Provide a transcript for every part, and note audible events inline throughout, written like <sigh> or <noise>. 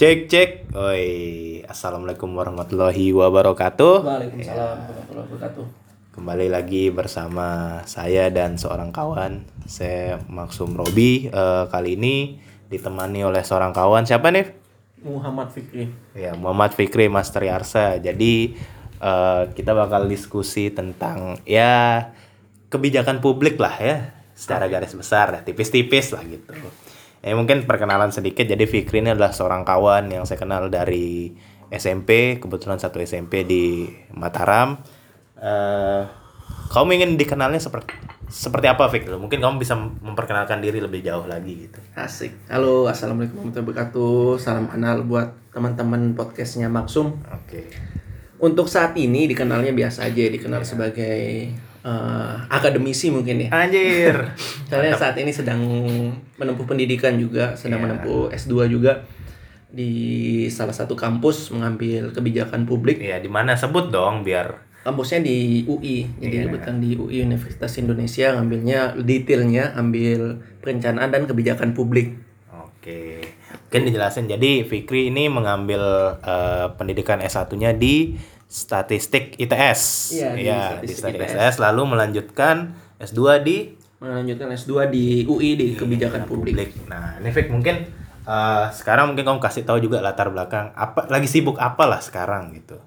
Cek cek. Oi, assalamualaikum warahmatullahi wabarakatuh. Waalaikumsalam warahmatullahi wabarakatuh. Kembali lagi bersama saya dan seorang kawan. Saya Maksum Robi. Eh, kali ini ditemani oleh seorang kawan. Siapa nih? Muhammad Fikri. Ya, Muhammad Fikri Master Yarsa. Jadi eh, kita bakal diskusi tentang ya kebijakan publik lah ya, secara garis besar, tipis-tipis lah gitu. Ya mungkin perkenalan sedikit. Jadi Fikri ini adalah seorang kawan yang saya kenal dari SMP, kebetulan satu SMP di Mataram. Eh, kamu ingin dikenalnya seperti seperti apa Fik? Mungkin kamu bisa memperkenalkan diri lebih jauh lagi gitu. Asik. Halo, assalamualaikum warahmatullahi wabarakatuh. Salam kenal buat teman-teman podcastnya Maksum. Oke. Untuk saat ini dikenalnya biasa aja, dikenal sebagai eh, akademisi mungkin ya. Anjir. <laughs> Soalnya saat ini sedang menempuh pendidikan juga, sedang Iya. menempuh S2 juga di salah satu kampus mengambil kebijakan publik. ya di mana sebut dong biar Kampusnya di UI, jadi Iya. kebetulan di UI Universitas Indonesia ngambilnya detailnya ambil perencanaan dan kebijakan publik. Oke, mungkin dijelasin. Jadi Fikri ini mengambil eh, pendidikan S1-nya di Statistik ITS. Iya, Iya, di Statistik Statistik ITS. Lalu melanjutkan S2 di Melanjutkan S2 di UI di kebijakan publik. Nah, ini Fik mungkin eh, sekarang mungkin kamu kasih tahu juga latar belakang apa lagi sibuk apa lah sekarang gitu.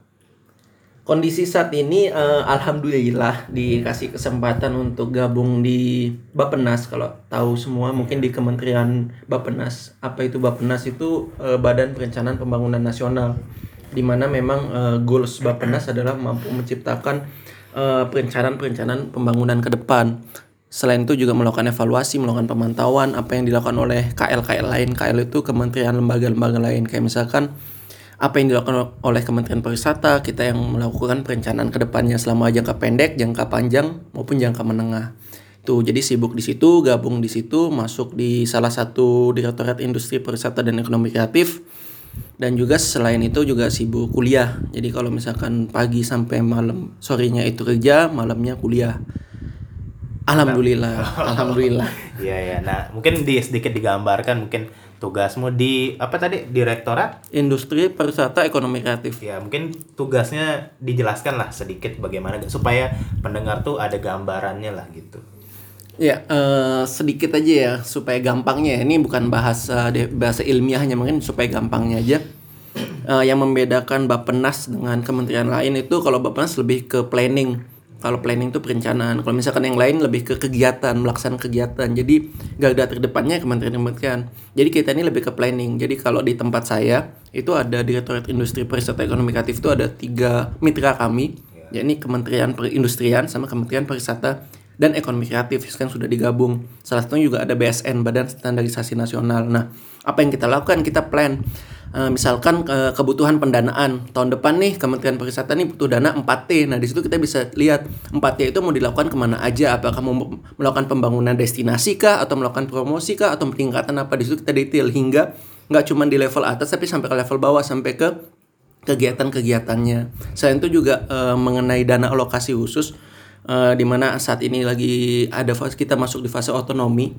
Kondisi saat ini eh, alhamdulillah dikasih kesempatan untuk gabung di Bappenas kalau tahu semua mungkin di Kementerian Bappenas. Apa itu Bappenas itu eh, Badan Perencanaan Pembangunan Nasional di mana memang eh, goals Bappenas adalah mampu menciptakan eh, perencanaan-perencanaan pembangunan ke depan. Selain itu juga melakukan evaluasi, melakukan pemantauan apa yang dilakukan oleh KL-KL lain. KL itu kementerian lembaga-lembaga lain kayak misalkan apa yang dilakukan oleh Kementerian Pariwisata, kita yang melakukan perencanaan ke depannya selama jangka pendek, jangka panjang maupun jangka menengah. Tuh, jadi sibuk di situ, gabung di situ, masuk di salah satu Direktorat Industri Pariwisata dan Ekonomi Kreatif. Dan juga selain itu juga sibuk kuliah. Jadi kalau misalkan pagi sampai malam, sorenya itu kerja, malamnya kuliah. Alhamdulillah, alhamdulillah. <laughs> Iya ya. Nah, mungkin di sedikit digambarkan mungkin tugasmu di apa tadi Direktorat Industri Pariwisata Ekonomi Kreatif. Ya mungkin tugasnya dijelaskan lah sedikit bagaimana supaya pendengar tuh ada gambarannya lah gitu. Ya, eh, sedikit aja ya supaya gampangnya. ya. Ini bukan bahasa de- bahasa ilmiahnya, mungkin supaya gampangnya aja. Eh, yang membedakan Bappenas dengan kementerian lain itu kalau Bappenas lebih ke planning. Kalau planning itu perencanaan. Kalau misalkan yang lain lebih ke kegiatan, melaksanakan kegiatan. Jadi garda terdepannya kementerian-kementerian. Jadi kita ini lebih ke planning. Jadi kalau di tempat saya itu ada Direktorat Industri Pariwisata Ekonomi Kreatif itu ada tiga mitra kami, yakni Kementerian Perindustrian sama Kementerian Pariwisata dan ekonomi kreatif kan sudah digabung. Salah satunya juga ada BSN Badan Standarisasi Nasional. Nah, apa yang kita lakukan? Kita plan Eh, misalkan eh, kebutuhan pendanaan tahun depan nih Kementerian Pariwisata nih butuh dana 4T. Nah, di situ kita bisa lihat 4T itu mau dilakukan ke mana aja. Apakah mau melakukan pembangunan destinasi kah atau melakukan promosi kah atau peningkatan apa di situ kita detail hingga nggak cuma di level atas tapi sampai ke level bawah sampai ke kegiatan-kegiatannya. Selain itu juga eh, mengenai dana alokasi khusus eh, di mana saat ini lagi ada fase kita masuk di fase otonomi.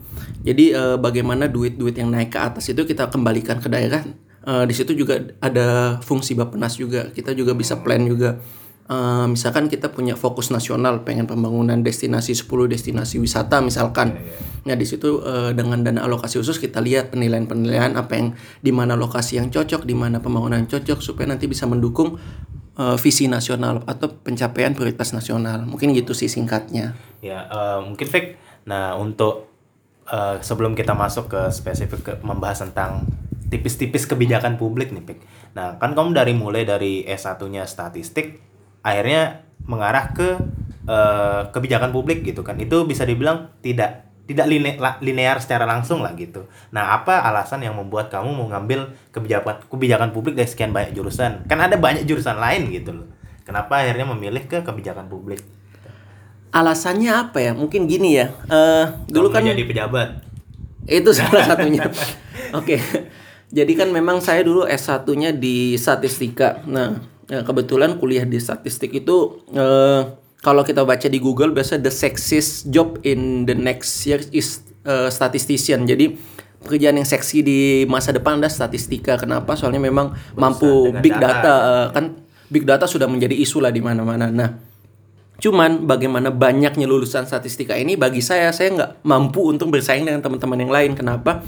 Jadi eh, bagaimana duit-duit yang naik ke atas itu kita kembalikan ke daerah. Eh, di situ juga ada fungsi Bappenas juga. Kita juga bisa plan juga. Eh, misalkan kita punya fokus nasional pengen pembangunan destinasi 10 destinasi wisata misalkan. Nah, di situ eh, dengan dana alokasi khusus kita lihat penilaian-penilaian apa yang di mana lokasi yang cocok, di mana pembangunan yang cocok supaya nanti bisa mendukung eh, visi nasional atau pencapaian prioritas nasional. Mungkin gitu sih singkatnya. Ya eh, mungkin Fik. Nah untuk eh, sebelum kita masuk ke spesifik ke membahas tentang tipis-tipis kebijakan publik nih Fik. Nah kan kamu dari mulai dari S1-nya statistik akhirnya mengarah ke eh, kebijakan publik gitu kan. Itu bisa dibilang tidak tidak line- la- linear secara langsung lah gitu. Nah, apa alasan yang membuat kamu mau ngambil kebijakan kebijakan publik dari sekian banyak jurusan? Kan ada banyak jurusan lain gitu loh. Kenapa akhirnya memilih ke kebijakan publik? Alasannya apa ya? Mungkin gini ya. Eh dulu Kamu kan jadi pejabat. Itu salah satunya. Oke. Jadi kan memang saya dulu S1-nya di statistika. Nah, ya kebetulan kuliah di statistik itu eh kalau kita baca di Google biasa the sexiest job in the next year is eh, statistician. Jadi pekerjaan yang seksi di masa depan adalah statistika. Kenapa? Soalnya memang mampu dengan big data. data eh, kan big data sudah menjadi isu lah di mana-mana. Nah, cuman bagaimana banyaknya lulusan statistika ini bagi saya saya nggak mampu untuk bersaing dengan teman-teman yang lain. Kenapa?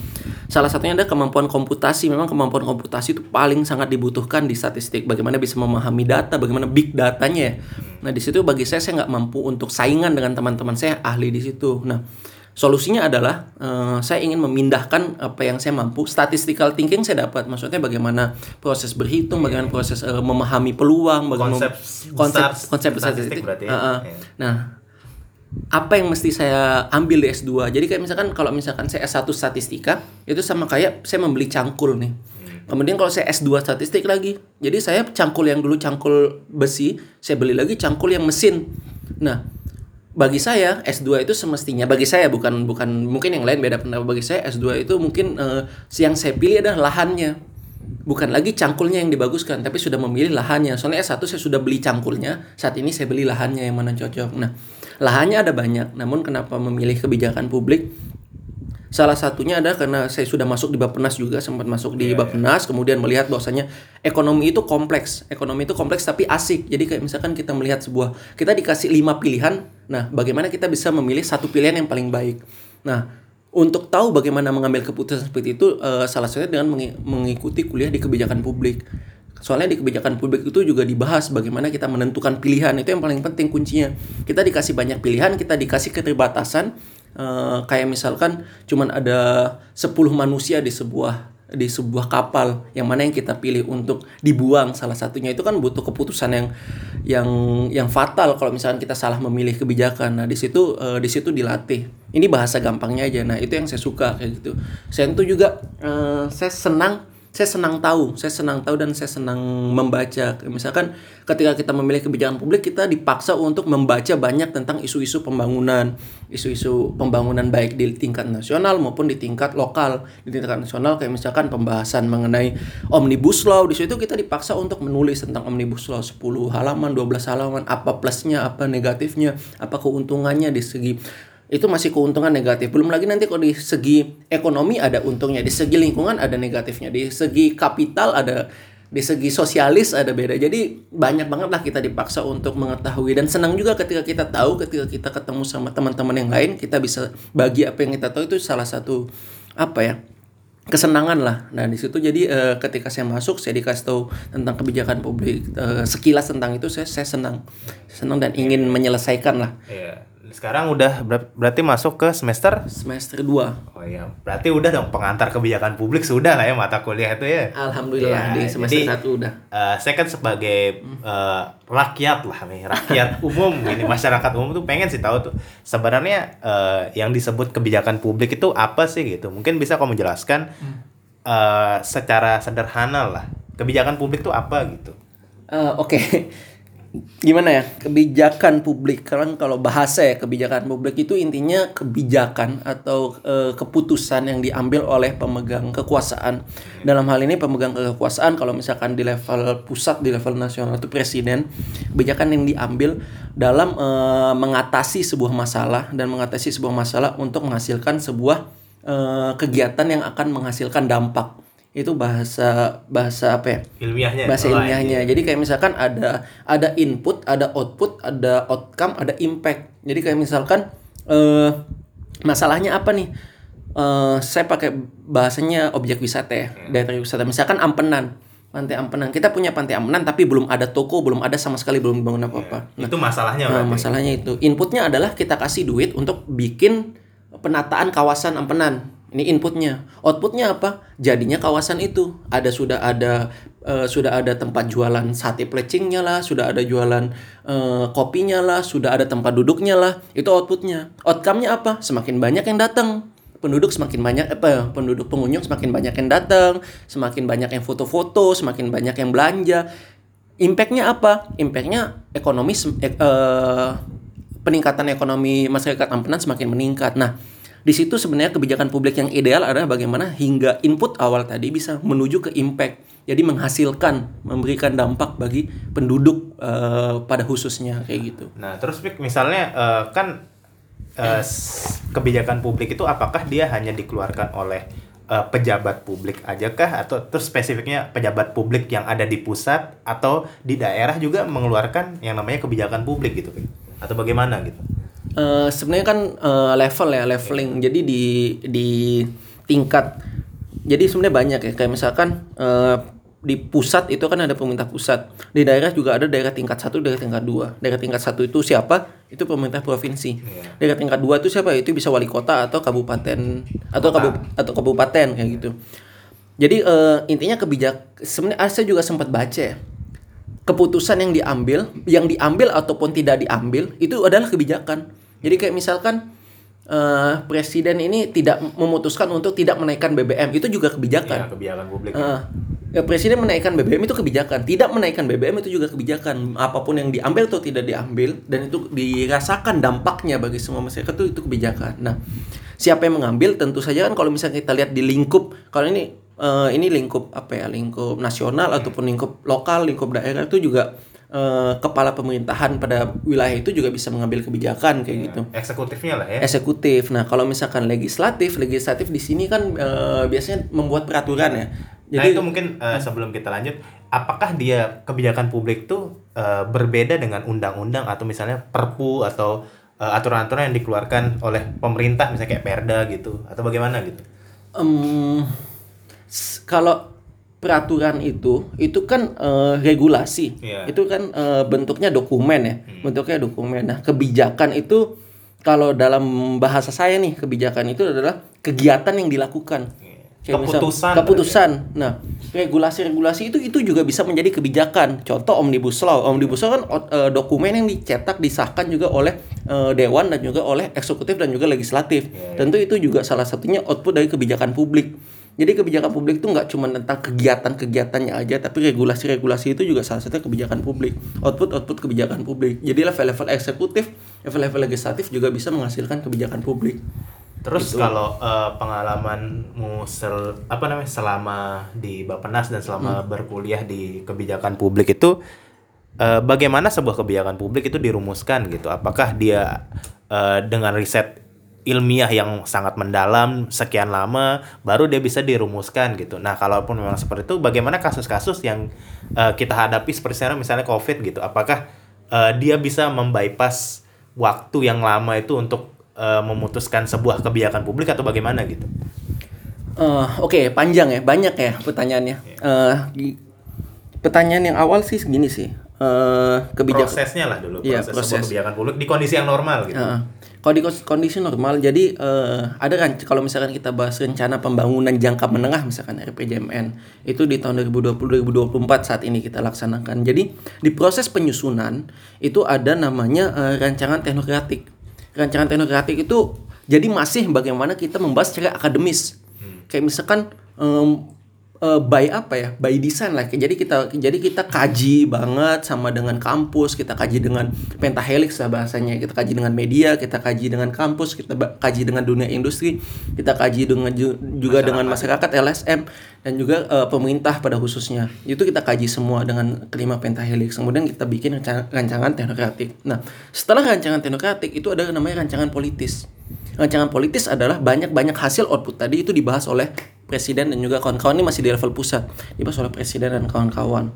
Salah satunya adalah kemampuan komputasi. Memang kemampuan komputasi itu paling sangat dibutuhkan di statistik. Bagaimana bisa memahami data, bagaimana big datanya. ya. Nah, di situ bagi saya saya nggak mampu untuk saingan dengan teman-teman saya ahli di situ. Nah, Solusinya adalah eh, saya ingin memindahkan apa yang saya mampu. Statistical thinking saya dapat. Maksudnya bagaimana proses berhitung, bagaimana proses eh, memahami peluang, bagaimana Konsep konsep besar konsep statistik statistik. berarti ya? Heeh. Iya. Nah, apa yang mesti saya ambil di S2? Jadi kayak misalkan kalau misalkan saya S1 statistika, itu sama kayak saya membeli cangkul nih. Kemudian kalau saya S2 statistik lagi, jadi saya cangkul yang dulu cangkul besi, saya beli lagi cangkul yang mesin. Nah, bagi saya S2 itu semestinya bagi saya bukan bukan mungkin yang lain beda pendapat bagi saya S2 itu mungkin eh, yang saya pilih adalah lahannya. Bukan lagi cangkulnya yang dibaguskan tapi sudah memilih lahannya. Soalnya S1 saya sudah beli cangkulnya saat ini saya beli lahannya yang mana cocok. Nah lahannya ada banyak namun kenapa memilih kebijakan publik Salah satunya adalah karena saya sudah masuk di Bappenas juga sempat masuk di Bappenas kemudian melihat bahwasanya ekonomi itu kompleks. Ekonomi itu kompleks tapi asik. Jadi kayak misalkan kita melihat sebuah kita dikasih lima pilihan. Nah, bagaimana kita bisa memilih satu pilihan yang paling baik. Nah, untuk tahu bagaimana mengambil keputusan seperti itu eh, salah satunya dengan mengi- mengikuti kuliah di kebijakan publik. Soalnya di kebijakan publik itu juga dibahas bagaimana kita menentukan pilihan itu yang paling penting kuncinya. Kita dikasih banyak pilihan, kita dikasih keterbatasan. Eh, kayak misalkan cuman ada 10 manusia di sebuah di sebuah kapal yang mana yang kita pilih untuk dibuang salah satunya itu kan butuh keputusan yang yang yang fatal kalau misalkan kita salah memilih kebijakan. Nah, di situ eh, di situ dilatih. Ini bahasa gampangnya aja. Nah, itu yang saya suka kayak gitu. Saya itu juga eh, saya senang saya senang tahu, saya senang tahu dan saya senang membaca. Misalkan ketika kita memilih kebijakan publik, kita dipaksa untuk membaca banyak tentang isu-isu pembangunan, isu-isu pembangunan baik di tingkat nasional maupun di tingkat lokal. Di tingkat nasional kayak misalkan pembahasan mengenai omnibus law, di situ kita dipaksa untuk menulis tentang omnibus law 10 halaman, 12 halaman, apa plusnya, apa negatifnya, apa keuntungannya di segi itu masih keuntungan negatif. Belum lagi nanti kalau di segi ekonomi ada untungnya, di segi lingkungan ada negatifnya, di segi kapital ada di segi sosialis ada beda. Jadi banyak banget lah kita dipaksa untuk mengetahui dan senang juga ketika kita tahu, ketika kita ketemu sama teman-teman yang lain, kita bisa bagi apa yang kita tahu itu salah satu apa ya? kesenangan lah. Nah, di situ jadi eh, ketika saya masuk saya dikasih tahu tentang kebijakan publik eh, sekilas tentang itu saya saya senang. Senang dan ingin menyelesaikan lah Iya. Sekarang udah ber- berarti masuk ke semester semester 2. Oh iya, berarti udah dong pengantar kebijakan publik sudah lah ya mata kuliah itu ya. Alhamdulillah Iya, di semester jadi, 1 udah. Eh, saya kan sebagai eh, rakyat lah nih, rakyat <laughs> umum ini masyarakat umum tuh pengen sih tahu tuh sebenarnya eh, yang disebut kebijakan publik itu apa sih gitu. Mungkin bisa kamu jelaskan eh, secara sederhana lah. Kebijakan publik itu apa gitu. Eh, Oke, gimana ya kebijakan publik? Karena kalau bahasa ya kebijakan publik itu intinya kebijakan atau eh, keputusan yang diambil oleh pemegang kekuasaan. Dalam hal ini pemegang kekuasaan kalau misalkan di level pusat, di level nasional itu presiden, kebijakan yang diambil dalam eh, mengatasi sebuah masalah dan mengatasi sebuah masalah untuk menghasilkan sebuah eh, kegiatan yang akan menghasilkan dampak. Itu bahasa bahasa apa ya? Ilmiahnya. bahasa ilmiahnya. Jadi kayak misalkan ada ada input, ada output, ada outcome, ada impact. Jadi kayak misalkan eh masalahnya apa nih? Eh saya pakai bahasanya objek wisata ya, dari wisata. Misalkan Ampenan, Pantai Ampenan. Kita punya Pantai Ampenan tapi belum ada toko, belum ada sama sekali belum bangun apa-apa. Itu masalahnya Nah, masalahnya itu. Inputnya adalah kita kasih duit untuk bikin penataan kawasan Ampenan. Ini inputnya. Outputnya apa? Jadinya kawasan itu ada sudah ada eh, sudah ada tempat jualan sate plecingnya lah, sudah ada jualan eh, kopinya lah, sudah ada tempat duduknya lah. Itu outputnya. Outcome-nya apa? Semakin banyak yang datang penduduk semakin banyak apa penduduk pengunjung semakin banyak yang datang semakin banyak yang foto-foto semakin banyak yang belanja impactnya apa impactnya ekonomi eh, peningkatan ekonomi masyarakat Ampenan semakin meningkat nah di situ sebenarnya kebijakan publik yang ideal adalah bagaimana hingga input awal tadi bisa menuju ke impact. Jadi menghasilkan memberikan dampak bagi penduduk eh, pada khususnya kayak gitu. Nah, terus Pik, misalnya eh, kan s- kebijakan publik itu apakah dia hanya dikeluarkan oleh eh, pejabat publik aja kah? Atau terus spesifiknya pejabat publik yang ada di pusat atau di daerah juga mengeluarkan yang namanya kebijakan publik gitu Pik? atau bagaimana gitu Eh, sebenarnya kan eh, level ya leveling. Jadi di di tingkat jadi sebenarnya banyak ya. Kayak misalkan eh, di pusat itu kan ada pemerintah pusat. Di daerah juga ada daerah tingkat satu daerah tingkat dua. Daerah tingkat satu itu siapa? Itu pemerintah provinsi. Daerah tingkat dua itu siapa? Itu bisa wali kota atau kabupaten atau kabu, atau kabupaten kayak gitu. Jadi eh, intinya kebijak sebenarnya saya juga sempat baca ya. Keputusan yang diambil, yang diambil ataupun tidak diambil itu adalah kebijakan. Jadi kayak misalkan eh, presiden ini tidak memutuskan untuk tidak menaikkan BBM itu juga kebijakan. ya kebijakan publik Eh, ya, presiden menaikkan BBM itu kebijakan, tidak menaikkan BBM itu juga kebijakan. Apa pun yang diambil atau tidak diambil dan itu dirasakan dampaknya bagi semua masyarakat itu itu kebijakan. Nah, siapa yang mengambil tentu saja kan kalau misalnya kita lihat di lingkup kalau ini eh, ini lingkup apa ya lingkup nasional ataupun lingkup lokal, lingkup daerah itu juga eh, kepala pemerintahan pada wilayah itu juga bisa mengambil kebijakan kayak gitu eksekutifnya lah ya eksekutif. Nah, kalau misalkan legislatif, legislatif di sini kan eh, biasanya membuat peraturan ya. nah Jadi itu mungkin eh, sebelum kita lanjut apakah dia kebijakan publik tuh eh, berbeda dengan undang-undang atau misalnya perpu atau aturan-aturan yang dikeluarkan oleh pemerintah misalnya kayak perda gitu atau bagaimana gitu s- kalau peraturan itu itu kan eh, regulasi. Iya. Itu kan eh, bentuknya dokumen ya. Bentuknya dokumen. Nah, kebijakan itu kalau dalam bahasa saya nih, kebijakan itu adalah kegiatan yang dilakukan. Kayak misal- Keputusan keputusan. Nah, regulasi-regulasi itu itu juga bisa menjadi kebijakan. Contoh omnibus law. Omnibus law kan eh, dokumen yang dicetak disahkan juga oleh eh, dewan dan juga oleh eksekutif dan juga legislatif. Tentu itu juga salah satunya output dari kebijakan publik. Jadi kebijakan publik itu nggak cuma tentang kegiatan-kegiatannya aja, tapi regulasi-regulasi itu juga salah satunya kebijakan publik. Output-output kebijakan publik. Jadi level-level eksekutif, level-level legislatif juga bisa menghasilkan kebijakan publik. Terus kalau eh, pengalamanmu sel, apa namanya selama di Bappenas dan selama berkuliah di kebijakan publik itu eh, bagaimana sebuah kebijakan publik itu dirumuskan gitu? Apakah dia eh, dengan riset ilmiah yang sangat mendalam sekian lama baru dia bisa dirumuskan gitu. Nah, kalaupun memang seperti itu bagaimana kasus-kasus yang eh, kita hadapi seperti sekarang misalnya Covid gitu? Apakah eh, dia bisa membypass waktu yang lama itu untuk eh, memutuskan sebuah kebijakan publik atau bagaimana gitu? Eh, Oke, panjang ya, banyak ya pertanyaannya. Di- pertanyaan yang awal sih segini sih. Eh, kebijakan. Prosesnya lah dulu, Iya, proses, proses. sebuah kebijakan publik di kondisi yang normal gitu. Heeh. Kalau di kondisi normal, jadi eh, ada kan kalau misalkan kita bahas rencana pembangunan jangka menengah misalkan RPJMN itu di tahun 2020-2024 saat ini kita laksanakan. Jadi di proses penyusunan itu ada namanya eh, rancangan teknokratik. Rancangan teknokratik itu jadi masih bagaimana kita membahas secara akademis. Kayak misalkan em, eh, by apa ya? By design lah. Jadi kita jadi kita kaji banget sama dengan kampus kita kaji dengan pentahelix lah bahasanya. Kita kaji dengan media kita kaji dengan kampus kita kaji dengan dunia industri kita kaji dengan ju- juga dengan masyarakat. LSM dan juga eh, pemerintah pada khususnya. Itu kita kaji semua dengan kelima pentahelix. Kemudian kita bikin rancangan, rancangan teknokratik. Nah setelah rancangan teknokratik itu ada namanya rancangan politis rancangan politis adalah banyak-banyak hasil output. Tadi itu dibahas oleh presiden dan juga kawan-kawan. Ini masih di level pusat. Dibahas oleh presiden dan kawan-kawan.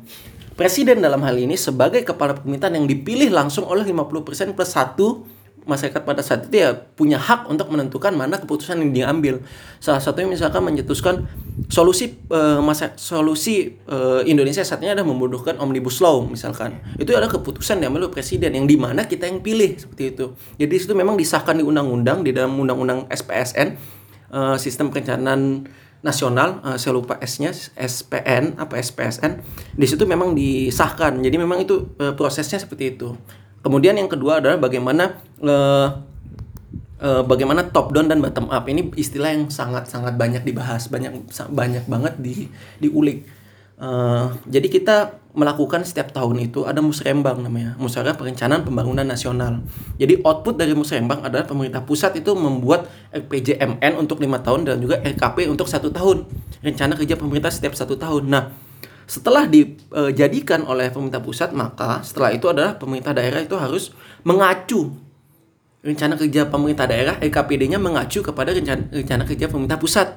Presiden dalam hal ini sebagai kepala pemerintahan yang dipilih langsung oleh 50% plus satu masyarakat pada saat itu ya punya hak untuk menentukan mana keputusan yang diambil. Salah satunya misalkan mencetuskan solusi eh, masa solusi eh, Indonesia saat ini adalah membunuhkan omnibus law misalkan. Itu adalah keputusan yang diambil presiden yang di mana kita yang pilih seperti itu. Jadi itu memang disahkan di undang-undang di dalam undang-undang SPSN eh, sistem perencanaan nasional eh, saya lupa S-nya SPN apa SPSN di situ memang disahkan. Jadi memang itu eh, prosesnya seperti itu kemudian yang kedua adalah bagaimana eh, eh, bagaimana top down dan bottom up. Ini istilah yang sangat sangat banyak dibahas banyak banyak banget di diulik. Eh, jadi kita melakukan setiap tahun itu ada musrembang namanya. Musyawarah perencanaan pembangunan nasional. Jadi output dari musrembang adalah pemerintah pusat itu membuat RPJMN untuk lima tahun dan juga RKP untuk satu tahun. Rencana kerja pemerintah setiap satu tahun. Nah setelah dijadikan oleh pemerintah pusat maka setelah itu adalah pemerintah daerah itu harus mengacu rencana kerja pemerintah daerah RKPD-nya mengacu kepada rencana, rencana kerja pemerintah pusat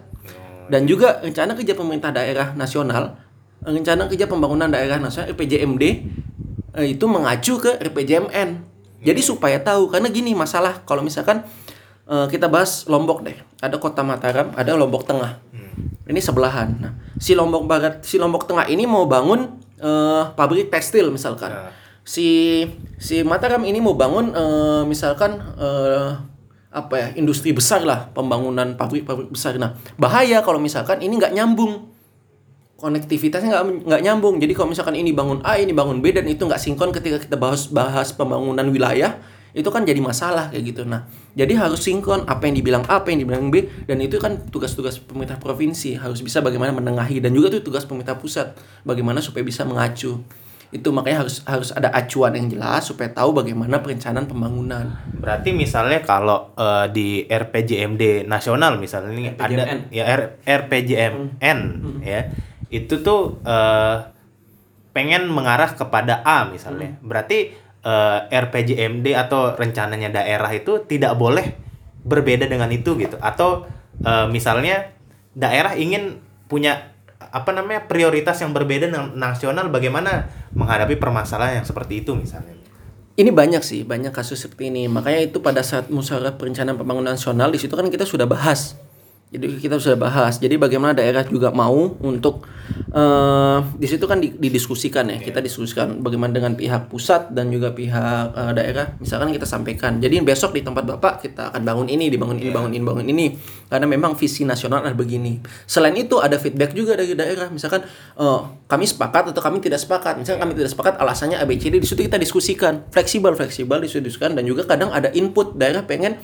Dan juga rencana kerja pemerintah daerah nasional, rencana kerja pembangunan daerah nasional RPJMD eh, itu mengacu ke RPJMN. Jadi supaya tahu karena gini masalah kalau misalkan eh, kita bahas Lombok deh. Ada Kota Mataram, ada Lombok Tengah. Ini sebelahan. Nah, si Lombok Barat, si Lombok Tengah ini mau bangun eh, pabrik tekstil misalkan. Ya. Si si Mataram ini mau bangun eh, misalkan eh, apa ya industri besar lah pembangunan pabrik-pabrik besar. Nah bahaya kalau misalkan ini nggak nyambung konektivitasnya nggak nggak nyambung. Jadi kalau misalkan ini bangun A, ini bangun B dan itu nggak sinkron ketika kita bahas bahas pembangunan wilayah itu kan jadi masalah kayak gitu. Nah, jadi harus sinkron apa yang dibilang A, apa yang dibilang B dan itu kan tugas-tugas pemerintah provinsi harus bisa bagaimana menengahi dan juga itu tugas pemerintah pusat bagaimana supaya bisa mengacu. Itu makanya harus harus ada acuan yang jelas supaya tahu bagaimana perencanaan pembangunan. Berarti misalnya kalau eh, di RPJMD nasional misalnya ini ada RPJMN. ya R, RPJMN ya. Itu tuh eh, pengen mengarah kepada A misalnya. Berarti eh, RPJMD atau rencananya daerah itu tidak boleh berbeda dengan itu gitu. Atau eh, misalnya daerah ingin punya apa namanya prioritas yang berbeda dengan nasional bagaimana menghadapi permasalahan yang seperti itu misalnya. Ini banyak sih, banyak kasus seperti ini. Makanya itu pada saat musyawarah perencanaan pembangunan nasional di situ kan kita sudah bahas. Jadi kita sudah bahas. Jadi bagaimana daerah juga mau untuk eh di situ kan di- didiskusikan ya. Kita diskusikan bagaimana dengan pihak pusat dan juga pihak eh, daerah. Misalkan kita sampaikan. Jadi besok di tempat Bapak kita akan bangun ini, dibangun ini, bangun ini, bangun ini. Karena memang visi nasional adalah begini. Selain itu ada feedback juga dari daerah. Misalkan eh, kami sepakat atau kami tidak sepakat. Misalkan kami tidak sepakat alasannya ABCD di situ kita diskusikan. Fleksibel, fleksibel diskusikan dan juga kadang ada input daerah pengen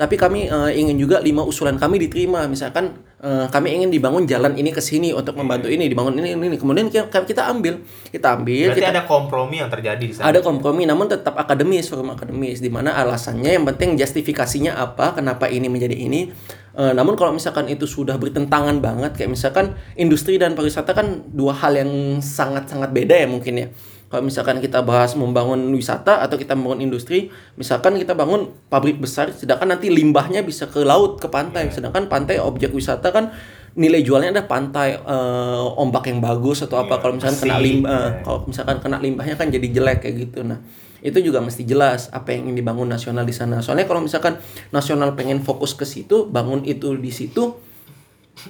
tapi kami eh, ingin juga lima usulan kami diterima misalkan eh, kami ingin dibangun jalan ini ke sini untuk membantu ini dibangun ini ini kemudian kita, ambil kita ambil Berarti kita ada kompromi yang terjadi di sana. ada kompromi namun tetap akademis forum akademis di mana alasannya yang penting justifikasinya apa kenapa ini menjadi ini. Eh, namun kalau misalkan itu sudah bertentangan banget kayak misalkan industri dan pariwisata kan dua hal yang sangat-sangat beda ya mungkin ya kalau misalkan kita bahas membangun wisata atau kita membangun industri misalkan kita bangun pabrik besar sedangkan nanti limbahnya bisa ke laut ke pantai. Sedangkan pantai objek wisata kan nilai jualnya ada pantai eh, ombak yang bagus atau apa. Iya, kalau misalkan kena limbah Iya. kalau misalkan kena limbahnya kan jadi jelek kayak gitu. Nah itu juga mesti jelas apa yang ingin dibangun nasional di sana. Soalnya kalau misalkan nasional pengen fokus ke situ bangun itu di situ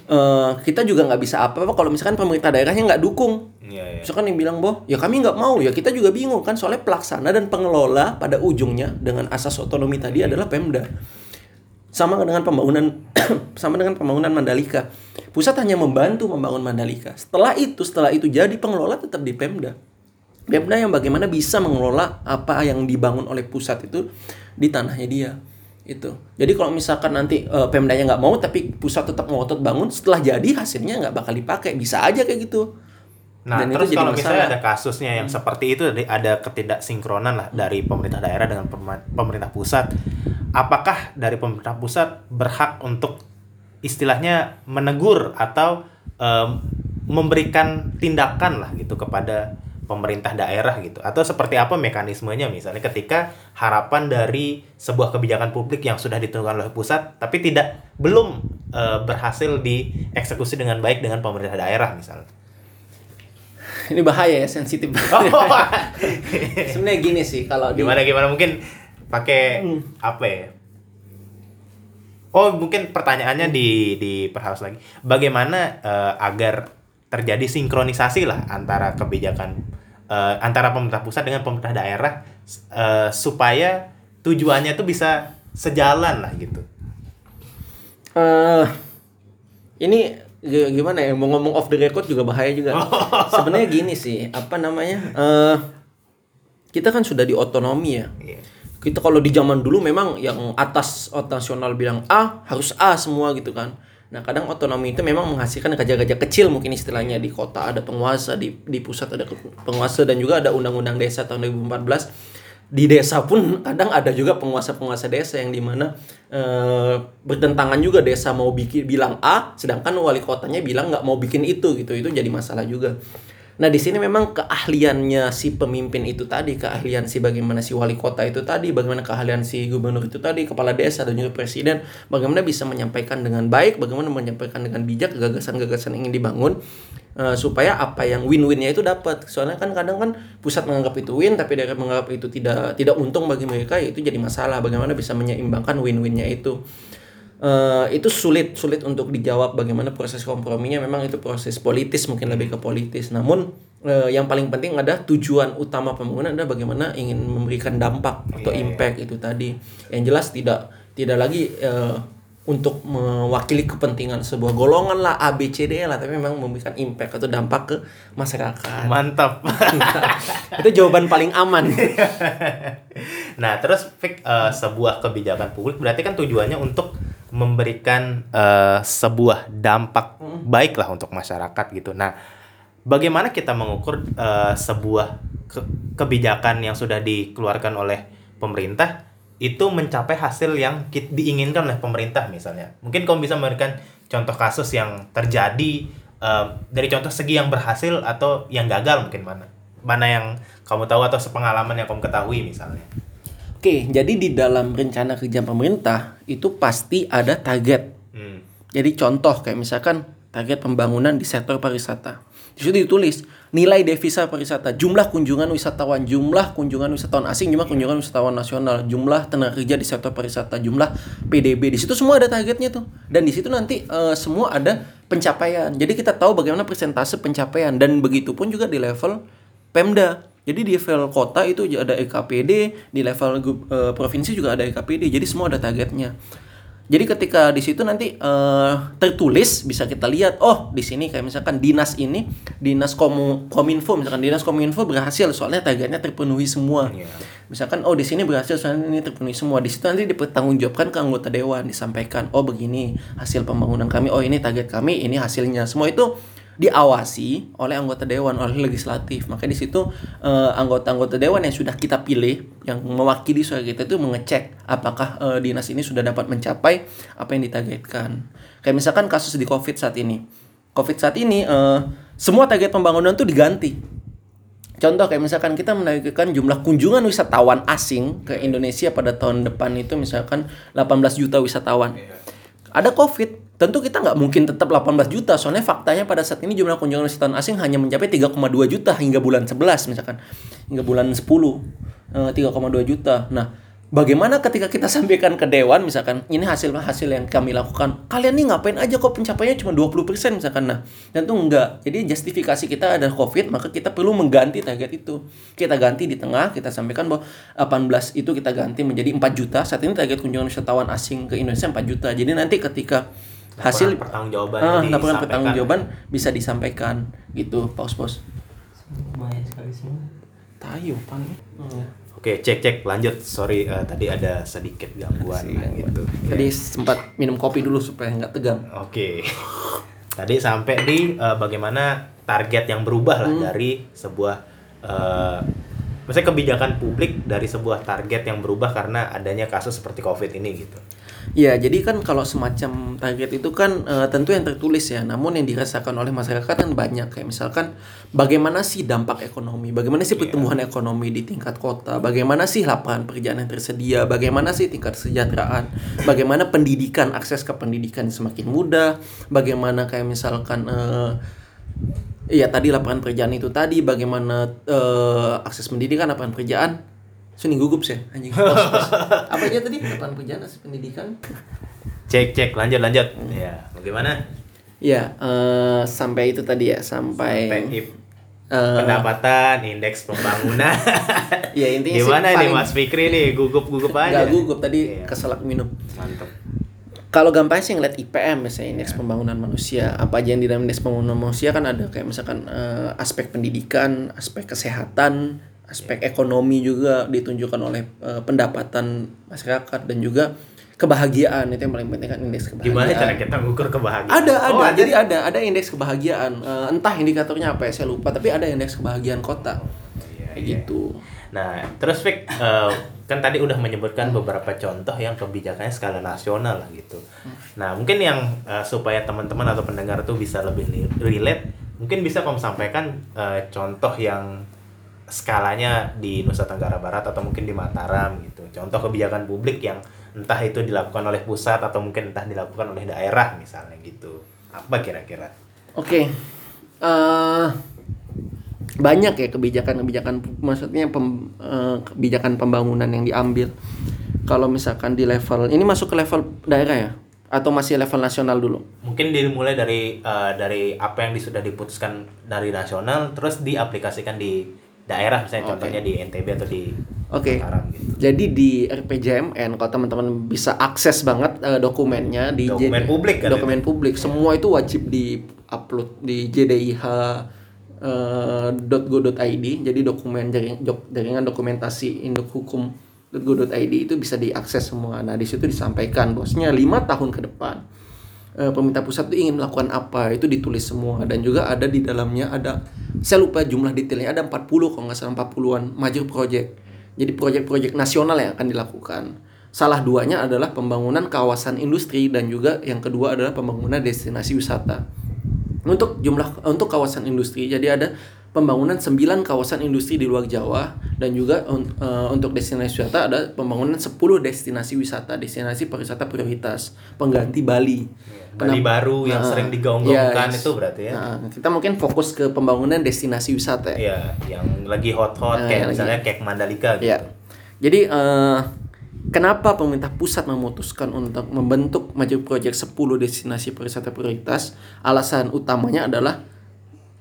eh, kita juga nggak bisa apa-apa kalau misalkan pemerintah daerahnya nggak dukung. Iya, iya. misalkan yang bilang boh ya kami nggak mau. Ya kita juga bingung kan soalnya pelaksana dan pengelola pada ujungnya dengan asas otonomi tadi adalah Pemda. Sama dengan pembangunan <clears throat> sama dengan pembangunan Mandalika. Pusat hanya membantu membangun Mandalika. Setelah itu setelah itu jadi pengelola tetap di Pemda. Pemda yang bagaimana bisa mengelola apa yang dibangun oleh pusat itu di tanahnya dia itu jadi kalau misalkan nanti eh, Pemdanya nggak mau tapi pusat tetap ngotot bangun setelah jadi hasilnya nggak bakal dipakai. Bisa aja kayak gitu. Nah, Dan terus kalau misalnya masalah. ada kasusnya yang seperti itu, ada ketidaksinkronan lah dari pemerintah daerah dengan pemerintah pusat, apakah dari pemerintah pusat berhak untuk istilahnya menegur atau em, memberikan tindakan lah gitu kepada pemerintah daerah gitu. Atau seperti apa mekanismenya? Misalnya ketika harapan dari sebuah kebijakan publik yang sudah ditentukan oleh pusat tapi tidak belum eh, berhasil dieksekusi dengan baik dengan pemerintah daerah misalnya. Ini bahaya ya sensitif. <laughs> <laughs> Sebenarnya gini sih kalau di gimana gimana? Mungkin pakai apa ya? Oh mungkin pertanyaannya di diperhalus lagi. Bagaimana eh, agar terjadi sinkronisasi lah antara kebijakan eh, antara pemerintah pusat dengan pemerintah daerah eh, supaya tujuannya tuh bisa sejalan lah gitu. Eh ini gimana ya mau ngomong off the record juga bahaya juga. <laughs> Sebenarnya gini sih apa namanya eh kita kan sudah di otonomi ya. Iya. kita kalau di zaman dulu memang yang atas nasional bilang A harus A semua gitu kan nah kadang otonomi itu memang menghasilkan gajah-gajah kecil mungkin istilahnya. Di kota ada penguasa di di pusat ada penguasa dan juga ada undang-undang desa tahun 2014 di desa pun kadang ada juga penguasa-penguasa desa yang di mana eh, bertentangan juga desa mau bikin bilang A sedangkan wali kotanya bilang nggak mau bikin itu gitu. Itu jadi masalah juga Nah, di sini memang keahliannya si pemimpin itu tadi, keahlian si bagaimana si wali kota itu tadi, bagaimana keahlian si gubernur itu tadi, kepala desa dan juga presiden, bagaimana bisa menyampaikan dengan baik, bagaimana menyampaikan dengan bijak gagasan-gagasan ingin dibangun eh, supaya apa yang win-winnya itu dapat. Soalnya kan kadang kan pusat menganggap itu win, tapi daerah menganggap itu tidak tidak untung bagi mereka, ya itu jadi masalah. Bagaimana bisa menyeimbangkan win-winnya itu. Eh, itu sulit sulit untuk dijawab bagaimana proses komprominya. Memang itu proses politis mungkin lebih ke politis. Namun eh, yang paling penting ada tujuan utama pembangunan adalah bagaimana ingin memberikan dampak atau Iya, iya. impact itu tadi. Yang jelas tidak tidak lagi eh, untuk mewakili kepentingan sebuah golongan lah A B C D lah tapi memang memberikan impact atau dampak ke masyarakat. Mantap. <laughs> itu jawaban paling aman. <laughs> Nah, terus Fik, eh, sebuah kebijakan publik berarti kan tujuannya untuk memberikan eh, sebuah dampak baik lah untuk masyarakat gitu. Nah, bagaimana kita mengukur eh, sebuah ke- kebijakan yang sudah dikeluarkan oleh pemerintah itu mencapai hasil yang diinginkan oleh pemerintah misalnya. Mungkin kamu bisa memberikan contoh kasus yang terjadi eh, dari contoh segi yang berhasil atau yang gagal mungkin mana? Mana yang kamu tahu atau sepengalaman yang kamu ketahui misalnya. Oke jadi di dalam rencana kerja pemerintah itu pasti ada target Hmm. Jadi contoh kayak misalkan target pembangunan di sektor pariwisata. Di situ ditulis nilai devisa pariwisata, jumlah kunjungan wisatawan, jumlah kunjungan wisatawan asing, jumlah kunjungan wisatawan nasional, jumlah tenaga kerja di sektor pariwisata, jumlah PDB. Di situ semua ada targetnya tuh. Dan di situ nanti eh, semua ada pencapaian. Jadi kita tahu bagaimana persentase pencapaian dan begitu pun juga di level Pemda. Jadi di level kota itu ada EKPD, di level eh, provinsi juga ada EKPD. Jadi semua ada targetnya. Jadi ketika di situ nanti eh, tertulis bisa kita lihat oh di sini kayak misalkan dinas ini dinas komu kominfo misalkan dinas kominfo berhasil soalnya targetnya terpenuhi semua. Iya. Misalkan oh di sini berhasil soalnya ini terpenuhi semua. Di situ nanti dipertanggungjawabkan ke anggota dewan disampaikan oh begini hasil pembangunan kami oh ini target kami ini hasilnya. Semua itu diawasi oleh anggota dewan oleh legislatif. Maka di situ eh, anggota-anggota dewan yang sudah kita pilih yang mewakili suara kita itu mengecek apakah eh, dinas ini sudah dapat mencapai apa yang ditargetkan. Kayak misalkan kasus di covid saat ini. Covid saat ini eh, semua target pembangunan tuh diganti. Contoh kayak misalkan kita menargetkan jumlah kunjungan wisatawan asing ke Indonesia pada tahun depan itu misalkan 18 juta wisatawan. Ada COVID, tentu kita nggak mungkin tetap 18 juta. Soalnya faktanya pada saat ini jumlah kunjungan wisatawan asing hanya mencapai 3,2 juta hingga bulan 11 misalkan. Hingga bulan 10 eh, 3,2 juta. Nah, bagaimana ketika kita <laughs> sampaikan ke dewan misalkan ini hasil hasil yang kami lakukan. Kalian nih ngapain aja kok pencapaiannya cuma 20% misalkan. Nah, tentu enggak. Jadi justifikasi kita ada Covid, maka kita perlu mengganti target itu. Kita ganti di tengah, kita sampaikan bahwa 18 itu kita ganti menjadi 4 juta. Saat ini target kunjungan wisatawan asing ke Indonesia 4 juta. Jadi nanti ketika hasil pertanggungjawaban ah, jadi laporan pertanggungjawaban bisa disampaikan gitu, pos-pos. lumayan sekali semua Tayo pan. Oke, cek cek lanjut. Sorry eh, tadi ada sedikit gangguan nah, gitu. Tadi sempat minum kopi dulu supaya nggak tegang. Oke. <laughs> Tadi sampai di eh, bagaimana target yang berubah lah Hmm. dari sebuah eh maksudnya kebijakan publik dari sebuah target yang berubah karena adanya kasus seperti Covid ini gitu. Ya, jadi kan kalau semacam target itu kan eh, tentu yang tertulis ya, namun yang dirasakan oleh masyarakat kan banyak. Kayak misalkan bagaimana sih dampak ekonomi, bagaimana sih pertumbuhan ekonomi di tingkat kota, bagaimana sih lapangan pekerjaan yang tersedia, bagaimana sih tingkat kesejahteraan, bagaimana pendidikan akses ke pendidikan semakin mudah, bagaimana kayak misalkan eh, Iya tadi lapangan pekerjaan itu tadi? Bagaimana eh, akses pendidikan lapangan pekerjaan Sini gugup sih anjing. <laughs> Apa aja tadi lapangan pekerjaan akses pendidikan? Cek cek lanjut lanjut. Hmm. Ya, bagaimana? Ya eh, sampai itu tadi ya sampai, Sampai eh, pendapatan, indeks pembangunan. <laughs> ya intinya sih Gimana nih paling- Mas Fikri nih gugup-gugup aja. nggak gugup tadi Iya. keselak minum. Mantap. Kalau gampang sih ngeliat IPM misalnya indeks pembangunan manusia. Apa aja yang di dalam indeks pembangunan manusia kan ada kayak misalkan eh, aspek pendidikan, aspek kesehatan, aspek ekonomi juga ditunjukkan oleh eh, pendapatan masyarakat dan juga kebahagiaan itu yang paling penting kan indeks kebahagiaan. Gimana cara kita mengukur kebahagiaan? Ada, ada. Oh, Jadi ada, ada indeks kebahagiaan. Eh, entah indikatornya apa ya, saya lupa. Tapi ada indeks kebahagiaan kota. Iya, Kayak iya. gitu. Nah, terus Fik, eh, kan tadi udah menyebutkan beberapa contoh yang kebijakannya skala nasional lah gitu. Nah, mungkin yang eh, supaya teman-teman atau pendengar tuh bisa lebih relate, mungkin bisa kamu sampaikan eh, contoh yang skalanya di Nusa Tenggara Barat atau mungkin di Mataram gitu. Contoh kebijakan publik yang entah itu dilakukan oleh pusat atau mungkin entah dilakukan oleh daerah misalnya gitu. Apa kira-kira? Oke, eh, banyak ya kebijakan-kebijakan, maksudnya pem- eh, kebijakan pembangunan yang diambil. Kalau misalkan di level ini masuk ke level daerah ya, atau masih level nasional dulu? Mungkin dimulai dari eh, dari apa yang sudah diputuskan dari nasional terus diaplikasikan di daerah misalnya Oke. contohnya di NTB atau di Oke. Mataram gitu. Jadi di RPJMN kalau teman-teman bisa akses banget eh, dokumennya di Dokumen publik kan dokumen publik semua itu wajib di upload di JDIH eh, .go.id jadi dokumen jaring, jaringan dokumentasi induk hukum .go.id itu bisa diakses semua. Nah di situ disampaikan bosnya lima tahun ke depan eh, pemerintah pusat itu ingin melakukan apa itu ditulis semua. Dan juga ada di dalamnya ada saya lupa jumlah detailnya ada 40 kalau nggak salah 40-an major project. Jadi proyek-proyek nasional yang akan dilakukan. Salah duanya adalah pembangunan kawasan industri dan juga yang kedua adalah pembangunan destinasi wisata. Untuk jumlah untuk kawasan industri jadi ada pembangunan 9 kawasan industri di luar Jawa dan juga eh, untuk destinasi wisata ada pembangunan 10 destinasi wisata destinasi pariwisata prioritas. Pengganti Bali Bali baru yang Nah, sering digaung-gaungkan yes. itu berarti ya. Nah, kita mungkin fokus ke pembangunan destinasi wisata ya. Iya, yang lagi hot-hot Nah, kayak misalnya kayak Mandalika gitu. Ya. Jadi eh, kenapa pemerintah pusat memutuskan untuk membentuk major project 10 destinasi pariwisata prioritas? Alasan utamanya adalah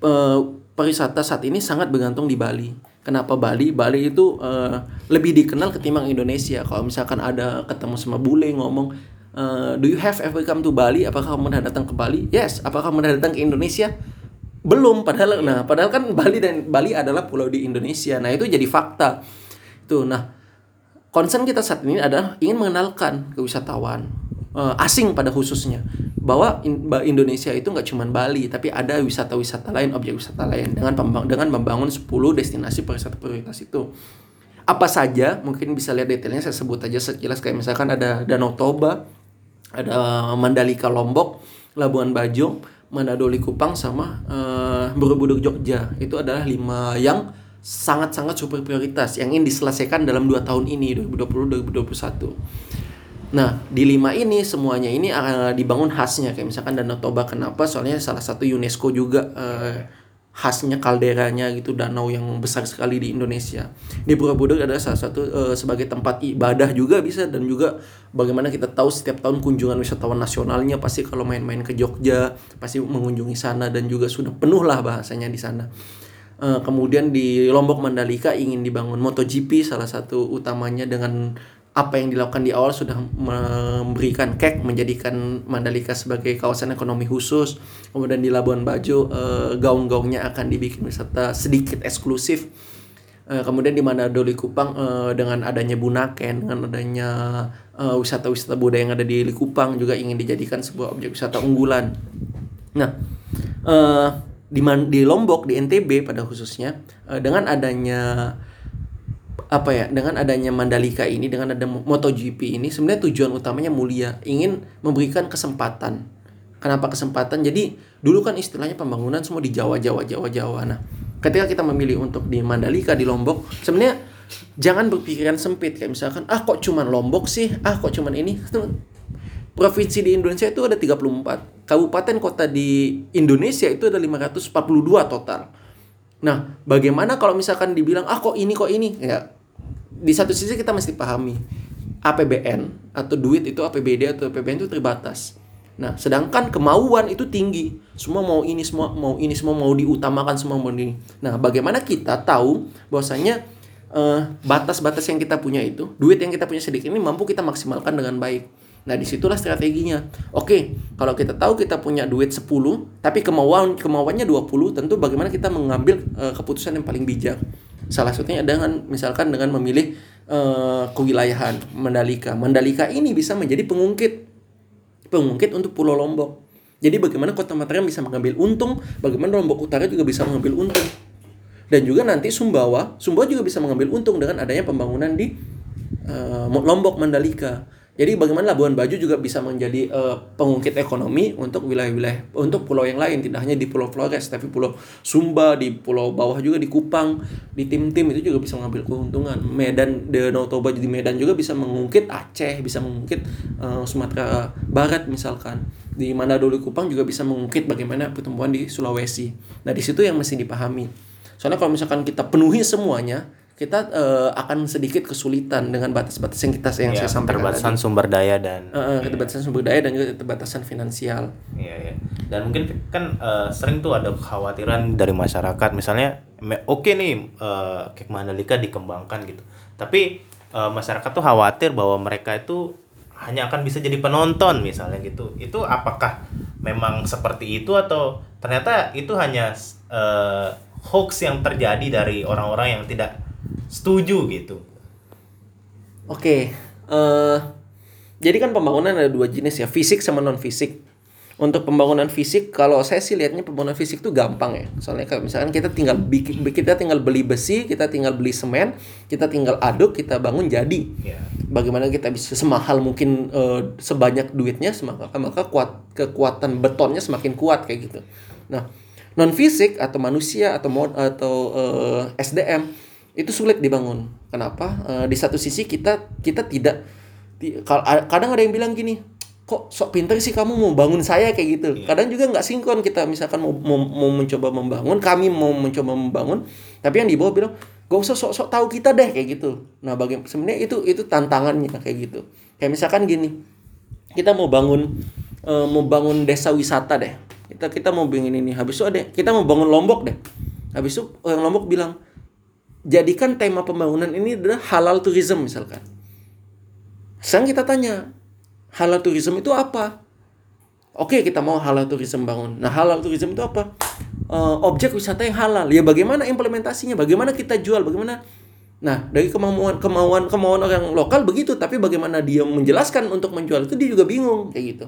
eh, pariwisata saat ini sangat bergantung di Bali. Kenapa Bali? Bali itu eh, lebih dikenal ketimbang Indonesia. Kalau misalkan ada ketemu sama bule ngomong, eh, "Do you have ever come to Bali? Apakah kamu pernah datang ke Bali?" Yes. Apakah kamu pernah datang ke Indonesia? Belum. Padahal, nah, padahal kan Bali dan Bali adalah pulau di Indonesia. Nah itu jadi fakta. Tuh, nah concern kita saat ini adalah ingin mengenalkan ke wisatawan eh, asing pada khususnya bahwa in- ba- Indonesia itu nggak cuma Bali tapi ada wisata-wisata lain objek wisata lain dengan pembang- dengan membangun 10 destinasi pariwisata prioritas itu apa saja mungkin bisa lihat detailnya saya sebut aja sekilas kayak misalkan ada Danau Toba ada Mandalika Lombok Labuan Bajo Manado Likupang sama eh, Borobudur Jogja. Itu adalah lima yang sangat-sangat super prioritas yang ingin diselesaikan dalam dua tahun ini 2020-2021 Nah, di lima ini semuanya ini eh, dibangun khasnya. Kayak misalkan Danau Toba kenapa? Soalnya salah satu UNESCO juga eh, khasnya kalderanya gitu danau yang besar sekali di Indonesia. Di Borobudur adalah salah satu eh, sebagai tempat ibadah juga bisa dan juga bagaimana kita tahu setiap tahun kunjungan wisatawan nasionalnya pasti kalau main-main ke Jogja pasti mengunjungi sana dan juga sudah penuh lah bahasanya di sana. Eh, kemudian di Lombok Mandalika ingin dibangun MotoGP salah satu utamanya dengan apa yang dilakukan di awal sudah memberikan kek menjadikan Mandalika sebagai kawasan ekonomi khusus. Kemudian di Labuan Bajo eh, gaung-gaungnya akan dibikin wisata sedikit eksklusif. Eh, kemudian di Manado Likupang eh, dengan adanya Bunaken, dengan adanya wisata-wisata budaya yang ada di Likupang juga ingin dijadikan sebuah objek wisata unggulan. Nah, di Man- di Lombok di NTB pada khususnya dengan adanya apa ya dengan adanya Mandalika ini dengan ada MotoGP ini sebenarnya tujuan utamanya mulia ingin memberikan kesempatan. Kenapa kesempatan? Jadi dulu kan istilahnya pembangunan semua di Jawa Jawa Jawa Jawa. Nah ketika kita memilih untuk di Mandalika di Lombok sebenarnya jangan berpikiran sempit. Kayak misalkan ah kok cuman Lombok sih? Ah kok cuman ini? <laughs> Provinsi di Indonesia itu ada 34 kabupaten kota di Indonesia itu ada 542 total. Nah, bagaimana kalau misalkan dibilang ah kok ini kok ini? Ya, di satu sisi kita mesti pahami APBN atau duit itu APBD atau APBN itu terbatas. Nah, sedangkan kemauan itu tinggi. Semua mau ini, semua mau ini, semua mau diutamakan, semua mau ini. Nah, bagaimana kita tahu bahwasanya eh, batas-batas yang kita punya itu, duit yang kita punya sedikit ini mampu kita maksimalkan dengan baik. Nah, di situlah strateginya. Oke, kalau kita tahu kita punya duit 10, tapi kemauan kemauannya 20, tentu bagaimana kita mengambil eh, keputusan yang paling bijak. Salah satunya dengan misalkan dengan memilih eh, kewilayahan Mandalika. Mandalika ini bisa menjadi pengungkit pengungkit untuk Pulau Lombok. Jadi bagaimana Kota Mataram bisa mengambil untung, bagaimana Lombok Utara juga bisa mengambil untung. Dan juga nanti Sumbawa, Sumbawa juga bisa mengambil untung dengan adanya pembangunan di eh, Lombok Mandalika. Jadi bagaimana Labuan Bajo juga bisa menjadi eh, pengungkit ekonomi untuk wilayah-wilayah untuk pulau yang lain tidak hanya di Pulau Flores tapi Pulau Sumba di pulau bawah juga di Kupang di tim-tim itu juga bisa mengambil keuntungan. Medan Danau Toba di Medan juga bisa mengungkit Aceh, bisa mengungkit eh, Sumatera Barat misalkan. Di Manado di Kupang juga bisa mengungkit bagaimana pertumbuhan di Sulawesi. Nah, di situ yang mesti dipahami. Soalnya kalau misalkan kita penuhi semuanya, kita eh, akan sedikit kesulitan dengan batas-batas yang kita yang Ya, saya sampaikan keterbatasan tadi. sumber daya dan Eh, eh, keterbatasan sumber daya dan juga keterbatasan finansial. Iya, iya. Dan mungkin kan eh, sering tuh ada kekhawatiran dari masyarakat, misalnya, oke nih, eh, Kek Mandalika dikembangkan gitu, tapi eh, masyarakat tuh khawatir bahwa mereka itu hanya akan bisa jadi penonton misalnya gitu. Itu apakah memang seperti itu atau ternyata itu hanya eh, hoax yang terjadi dari orang-orang yang tidak setuju gitu? Oke, eh jadi kan pembangunan ada dua jenis ya, fisik sama non fisik. Untuk pembangunan fisik, kalau saya sih lihatnya pembangunan fisik itu gampang ya. Soalnya kalau misalkan kita tinggal bikin, kita tinggal beli besi, kita tinggal beli semen, kita tinggal aduk, kita bangun jadi. Ya. Bagaimana kita bisa semahal mungkin eh, sebanyak duitnya, maka maka kuat kekuatan betonnya semakin kuat kayak gitu. Nah, non fisik atau manusia atau mod atau eh, SDM itu sulit dibangun. Kenapa? Eh, di satu sisi kita kita tidak a- kadang ada yang bilang gini, kok sok pinter sih kamu mau bangun saya kayak gitu. Kadang juga nggak sinkron kita misalkan mau, mau, mau mencoba membangun, kami mau mencoba membangun, tapi yang di bawah bilang gak usah sok-sok tahu kita deh kayak gitu. Nah, bagaimana sebenarnya itu itu tantangannya kayak gitu. Kayak misalkan gini, kita mau bangun eh, mau bangun desa wisata deh. Kita kita mau bikin ini, habis itu ada kita mau bangun Lombok deh. Habis itu orang Lombok bilang jadikan tema pembangunan ini adalah halal tourism misalkan. Sekarang kita tanya, halal tourism itu apa? Oke, kita mau halal tourism bangun. Nah, halal tourism itu apa? Eh, objek wisata yang halal. Ya bagaimana implementasinya? Bagaimana kita jual? Bagaimana Nah, dari kemauan kemauan kemauan orang lokal begitu, tapi bagaimana dia menjelaskan untuk menjual itu dia juga bingung kayak gitu.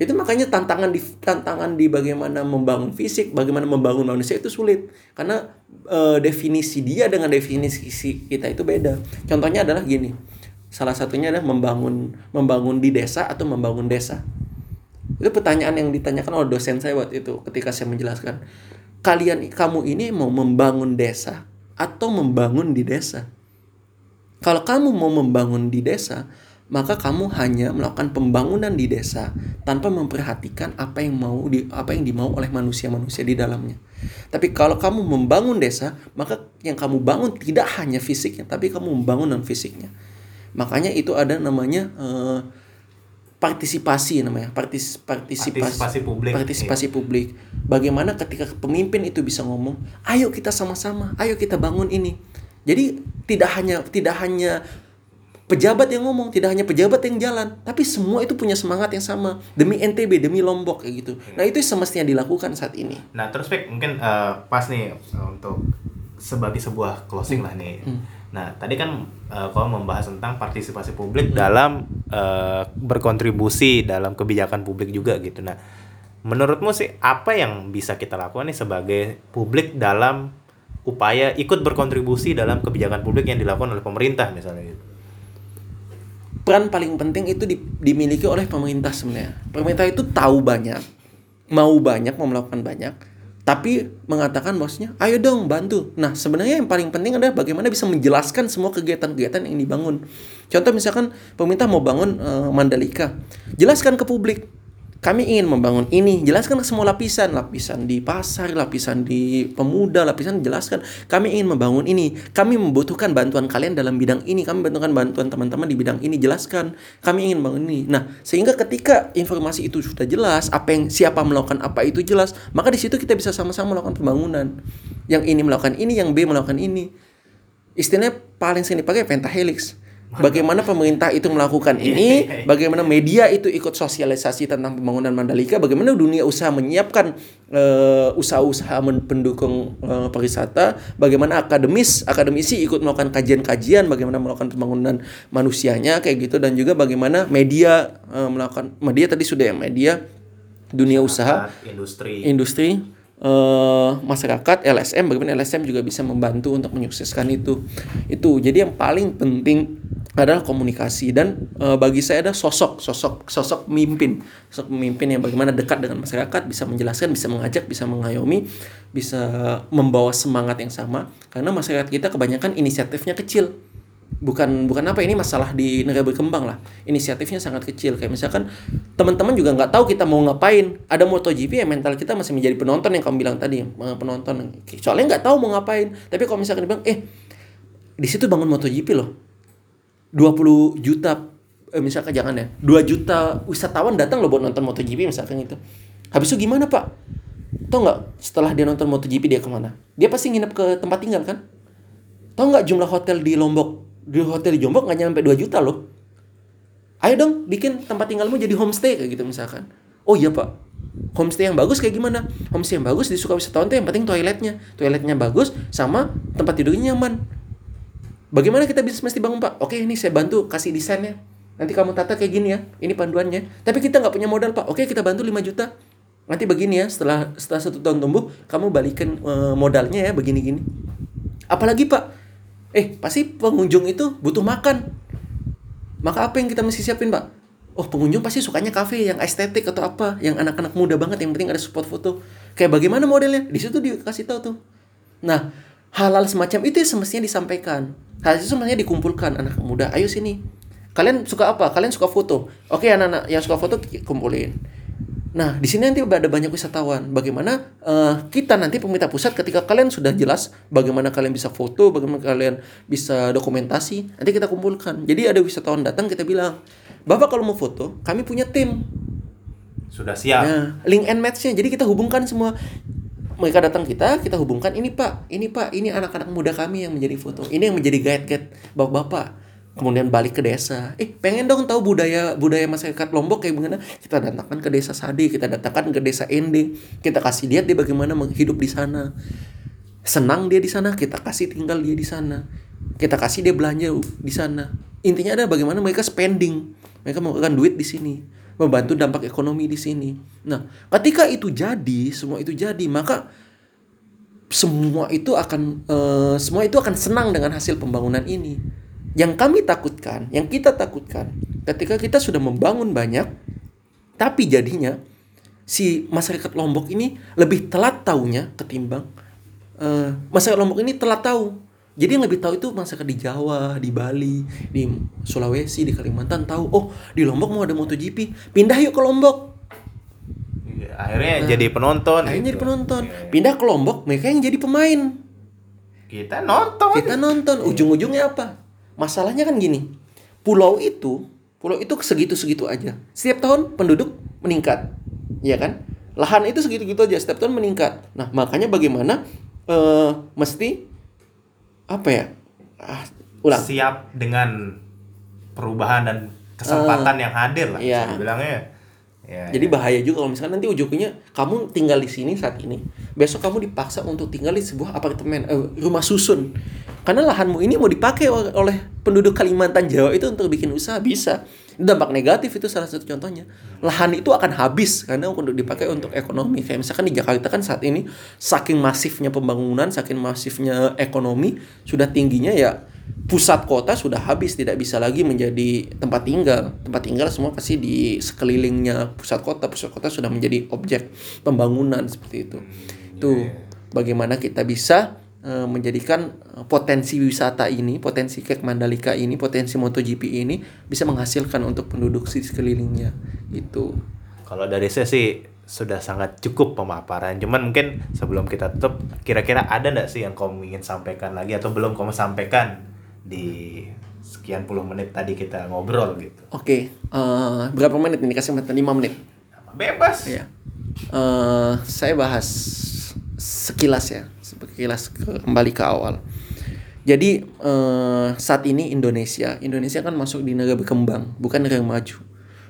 Itu makanya tantangan di tantangan di bagaimana membangun fisik, bagaimana membangun manusia itu sulit karena eh, definisi dia dengan definisi kita itu beda. Contohnya adalah gini. Salah satunya adalah membangun membangun di desa atau membangun desa. Itu pertanyaan yang ditanyakan oleh dosen saya waktu itu ketika saya menjelaskan. Kalian kamu ini mau membangun desa atau membangun di desa? Kalau kamu mau membangun di desa, maka kamu hanya melakukan pembangunan di desa tanpa memperhatikan apa yang mau di apa yang dimau oleh manusia-manusia di dalamnya. Tapi kalau kamu membangun desa, maka yang kamu bangun tidak hanya fisiknya, tapi kamu membangun non fisiknya. Makanya itu ada namanya eh, partisipasi namanya, partis, partisipasi, Partisipasi publik, partisipasi publik. Bagaimana ketika pemimpin itu bisa ngomong, ayo kita sama-sama, ayo kita bangun ini. Jadi tidak hanya tidak hanya pejabat yang ngomong, tidak hanya pejabat yang jalan, tapi semua itu punya semangat yang sama demi NTB, demi Lombok kayak gitu. Nah itu semestinya dilakukan saat ini. Nah terus Pik, mungkin eh, pas nih eh, untuk sebagai sebuah closing lah nih. Nah tadi kan eh, kau membahas tentang partisipasi publik dalam eh, berkontribusi dalam kebijakan publik juga gitu. Nah menurutmu sih apa yang bisa kita lakukan nih sebagai publik dalam upaya ikut berkontribusi dalam kebijakan publik yang dilakukan oleh pemerintah misalnya gitu. Peran paling penting itu di- dimiliki oleh pemerintah sebenarnya. Pemerintah itu tahu banyak, mau banyak, mau melakukan banyak, tapi mengatakan bosnya, ayo dong bantu. Nah sebenarnya yang paling penting adalah bagaimana bisa menjelaskan semua kegiatan-kegiatan yang dibangun. Contoh misalkan pemerintah mau bangun eh, Mandalika, jelaskan ke publik. Kami ingin membangun ini, jelaskan ke semua lapisan, lapisan di pasar, lapisan di pemuda, lapisan jelaskan. Kami ingin membangun ini, kami membutuhkan bantuan kalian dalam bidang ini, kami membutuhkan bantuan teman-teman di bidang ini, jelaskan. Kami ingin bangun ini. Nah, sehingga ketika informasi itu sudah jelas, apa yang siapa melakukan apa itu jelas, maka di situ kita bisa sama-sama melakukan pembangunan. Yang ini melakukan ini, yang B melakukan ini. Istilahnya paling sering dipakai pentahelix. Bagaimana pemerintah itu melakukan ini, bagaimana media itu ikut sosialisasi tentang pembangunan Mandalika, bagaimana dunia usaha menyiapkan eh, usaha-usaha pendukung eh, pariwisata, bagaimana akademis, akademisi ikut melakukan kajian-kajian, bagaimana melakukan pembangunan manusianya? Kayak gitu. Dan juga bagaimana media eh, melakukan media tadi sudah ya media dunia usaha. industri. industri eh, masyarakat LSM bagaimana LSM juga bisa membantu untuk menyukseskan itu. Itu jadi yang paling penting adalah komunikasi dan eh, bagi saya ada sosok sosok sosok pemimpin. Sosok pemimpin yang bagaimana dekat dengan masyarakat bisa menjelaskan bisa mengajak bisa mengayomi bisa membawa semangat yang sama. Karena masyarakat kita kebanyakan inisiatifnya kecil bukan bukan apa ini masalah di negara berkembang lah. Inisiatifnya sangat kecil. Kayak misalkan teman-teman juga nggak tahu kita mau ngapain. Ada MotoGP ya mental kita masih menjadi penonton yang kamu bilang tadi eh, penonton. Soalnya nggak tahu mau ngapain. Tapi kalau misalkan dibilang eh di situ bangun MotoGP loh. 20 juta eh, misalkan jangan ya 2 juta wisatawan datang loh buat nonton MotoGP misalkan itu habis itu gimana pak? Tau nggak setelah dia nonton MotoGP dia ke mana? Dia pasti nginep ke tempat tinggal kan? Tau nggak jumlah hotel di Lombok di hotel di Jombok nggak nyampe 2 juta loh ayo dong bikin tempat tinggalmu jadi homestay kayak gitu misalkan oh iya pak homestay yang bagus kayak gimana homestay yang bagus disuka wisatawan tuh yang penting toiletnya toiletnya bagus sama tempat tidurnya nyaman Bagaimana kita bisa mesti bangun pak? Oke ini saya bantu kasih desainnya. Nanti kamu tata kayak gini ya. Ini panduannya. Tapi kita nggak punya modal pak. Oke kita bantu 5 juta. Nanti begini ya. Setelah setelah satu tahun tumbuh, kamu balikin eh, modalnya ya begini gini. Apalagi pak? Eh pasti pengunjung itu butuh makan. Maka apa yang kita mesti siapin pak? Oh pengunjung pasti sukanya kafe yang estetik atau apa, yang anak-anak muda banget yang penting ada spot foto. Kayak bagaimana modelnya? Di situ dikasih tahu tuh. Nah hal-hal semacam itu semestinya disampaikan. Hal itu semestinya dikumpulkan anak muda. Ayo sini. Kalian suka apa? Kalian suka foto. Oke anak-anak yang suka foto kumpulin. Nah, di sini nanti ada banyak wisatawan. Bagaimana eh, kita nanti pemerintah pusat ketika kalian sudah jelas bagaimana kalian bisa foto, bagaimana kalian bisa dokumentasi, nanti kita kumpulkan. Jadi ada wisatawan datang kita bilang, "Bapak kalau mau foto, kami punya tim." Sudah siap. Nah, link and match-nya. Jadi kita hubungkan semua. Mereka datang kita, kita hubungkan ini Pak, ini Pak, ini anak-anak muda kami yang menjadi foto. Ini yang menjadi guide-guide bapak-bapak. Kemudian balik ke desa. Eh, pengen dong tahu budaya budaya masyarakat Lombok kayak gimana? Kita datangkan ke desa Sadi, kita datangkan ke desa Ending. Kita kasih lihat dia bagaimana hidup di sana. Senang dia di sana, kita kasih tinggal dia di sana. Kita kasih dia belanja di sana. Intinya ada bagaimana mereka spending. Mereka menggunakan duit di sini membantu dampak ekonomi di sini. Nah, ketika itu jadi, semua itu jadi, maka semua itu akan eh, semua itu akan senang dengan hasil pembangunan ini. Yang kami takutkan, yang kita takutkan, ketika kita sudah membangun banyak, tapi jadinya si masyarakat Lombok ini lebih telat taunya ketimbang eh, masyarakat Lombok ini telat tahu. Jadi yang lebih tahu itu masyarakat di Jawa, di Bali, di Sulawesi, di Kalimantan tahu. Oh, di Lombok mau ada MotoGP, pindah yuk ke Lombok. Iya, Akhirnya jadi penonton. Akhirnya jadi gitu. penonton. Iya. Pindah ke Lombok, mereka yang jadi pemain. Kita nonton. Kita nonton. Ujung-ujungnya apa? Masalahnya kan gini. Pulau itu, pulau itu segitu-segitu aja. Setiap tahun penduduk meningkat. Ya kan? Lahan itu segitu-gitu aja, setiap tahun meningkat. Nah, makanya bagaimana eh mesti apa ya? Ah, ulang. siap dengan perubahan dan kesempatan yang hadir lah. iya. Saya bilangnya. Ya, Jadi bahaya juga kalau misalkan nanti ujungnya kamu tinggal di sini saat ini, besok kamu dipaksa untuk tinggal di sebuah apartemen, eh, rumah susun. Karena lahanmu ini mau dipakai oleh oleh penduduk Kalimantan Jawa itu untuk bikin usaha bisa. Dampak negatif itu salah satu contohnya. Lahan itu akan habis karena untuk dipakai untuk ekonomi. Kayak misalkan di Jakarta kan saat ini saking masifnya pembangunan, saking masifnya ekonomi, sudah tingginya ya pusat kota sudah habis tidak bisa lagi menjadi tempat tinggal. Tempat tinggal semua pasti di sekelilingnya pusat kota. Pusat kota sudah menjadi objek pembangunan seperti itu. Itu bagaimana kita bisa eh, menjadikan eh, potensi wisata ini potensi kek Mandalika ini potensi MotoGP ini bisa menghasilkan untuk penduduk di sekelilingnya. Itu. Kalau dari saya sih sudah sangat cukup pemaparan. Cuman mungkin sebelum kita tutup, kira-kira ada nggak sih yang kamu ingin sampaikan lagi atau belum kamu sampaikan di sekian puluh menit tadi kita ngobrol gitu? oke eh, berapa menit ini kasih menit 5 menit Bebas. Iya. Eh, saya bahas sekilas ya, sekilas ke- kembali ke awal. Jadi eh, saat ini Indonesia, Indonesia kan masuk di negara berkembang, bukan negara maju.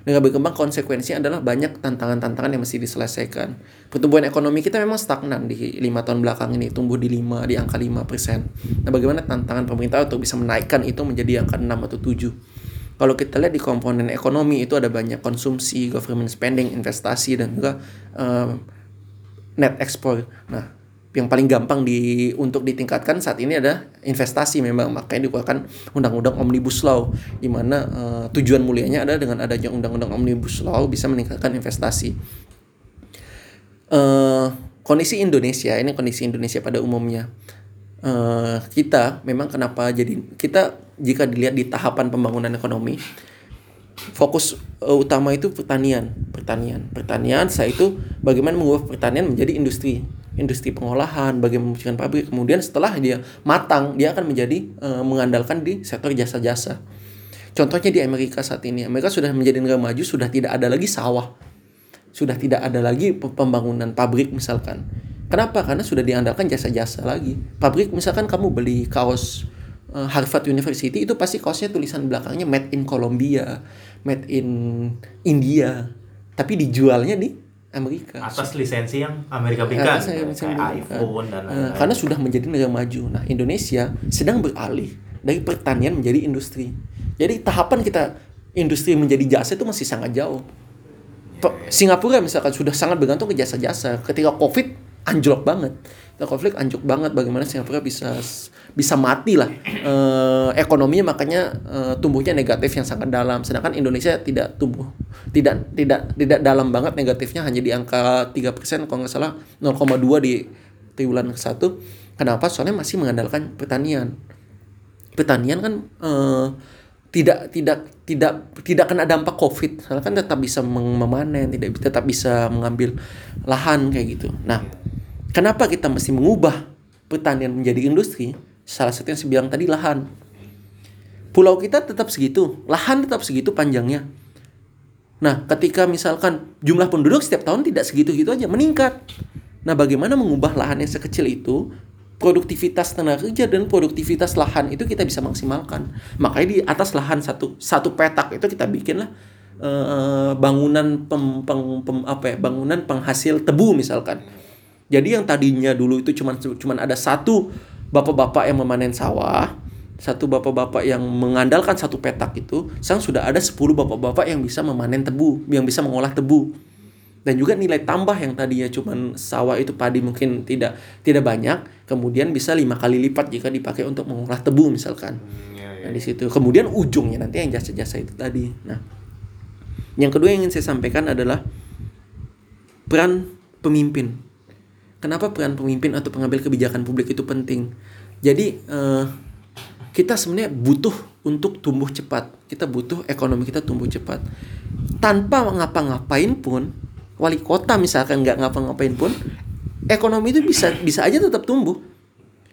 Negara berkembang konsekuensinya adalah banyak tantangan-tantangan yang mesti diselesaikan. Pertumbuhan ekonomi kita memang stagnan di lima tahun belakang ini, tumbuh di 5, di angka 5 persen. Nah bagaimana tantangan pemerintah untuk bisa menaikkan itu menjadi angka 6 atau 7? Kalau kita lihat di komponen ekonomi itu ada banyak konsumsi, government spending, investasi dan juga eh, net export. Nah, yang paling gampang di untuk ditingkatkan saat ini ada investasi memang makanya dikeluarkan undang-undang omnibus law di mana eh, tujuan mulianya ada dengan adanya undang-undang omnibus law bisa meningkatkan investasi. Eh, kondisi Indonesia ini kondisi Indonesia pada umumnya eh, kita memang kenapa jadi kita jika dilihat di tahapan pembangunan ekonomi fokus uh, utama itu pertanian, pertanian, pertanian. Saya itu bagaimana mengubah pertanian menjadi industri, industri pengolahan, bagaimana membuat pabrik. Kemudian setelah dia matang, dia akan menjadi uh, mengandalkan di sektor jasa-jasa. Contohnya di Amerika saat ini, Amerika sudah menjadi negara maju, sudah tidak ada lagi sawah, sudah tidak ada lagi pembangunan pabrik misalkan. Kenapa? Karena sudah diandalkan jasa-jasa lagi. Pabrik misalkan kamu beli kaos uh, Harvard University itu pasti kaosnya tulisan belakangnya made in Colombia, made in India, tapi dijualnya di Amerika. atas lisensi yang Amerika berikan Atas lisensi kayak iPhone dan Eh, lain-lain. karena sudah menjadi negara maju. Nah, Indonesia sedang beralih dari pertanian menjadi industri. Jadi tahapan kita industri menjadi jasa itu masih sangat jauh. Pe- Singapura misalkan sudah sangat bergantung ke jasa-jasa. Ketika Covid anjlok banget. Ketika konflik anjlok banget bagaimana Singapura bisa bisa mati lah. Eh, ekonominya makanya eh, tumbuhnya negatif yang sangat dalam. Sedangkan Indonesia tidak tumbuh tidak tidak tidak dalam banget negatifnya hanya di angka 3% kalau nggak salah 0,2 di triwulan ke satu. Kenapa? Soalnya masih mengandalkan pertanian. Pertanian kan eh, tidak tidak tidak tidak kena dampak covid. Soalnya kan tetap bisa mem- memanen tidak tetap bisa mengambil lahan kayak gitu. Nah kenapa kita mesti mengubah pertanian menjadi industri salah satu yang saya bilang tadi lahan pulau kita tetap segitu lahan tetap segitu panjangnya Nah, ketika misalkan jumlah penduduk setiap tahun tidak segitu-gitu aja, meningkat. Nah, bagaimana mengubah lahan yang sekecil itu, produktivitas tenaga kerja dan produktivitas lahan itu kita bisa maksimalkan. Makanya di atas lahan satu satu petak itu kita bikinlah eh, bangunan pem, peng- pem- apa ya, bangunan penghasil tebu misalkan. Jadi yang tadinya dulu itu cuman cuman ada satu bapak-bapak yang memanen sawah, satu bapak-bapak yang mengandalkan satu petak itu, sekarang sudah ada 10 bapak-bapak yang bisa memanen tebu, yang bisa mengolah tebu. Dan juga nilai tambah yang tadinya cuman sawah itu padi mungkin tidak tidak banyak, kemudian bisa lima kali lipat jika dipakai untuk mengolah tebu misalkan. Hmm, iya, iya. Nah, di situ. Kemudian ujungnya nanti yang jasa-jasa itu tadi. Nah, yang kedua yang ingin saya sampaikan adalah peran pemimpin. Kenapa peran pemimpin atau pengambil kebijakan publik itu penting? Jadi eh, kita sebenarnya butuh untuk tumbuh cepat. Kita butuh ekonomi kita tumbuh cepat. Tanpa ngapa-ngapain pun, wali kota misalkan nggak ngapa-ngapain pun, ekonomi itu bisa bisa aja tetap tumbuh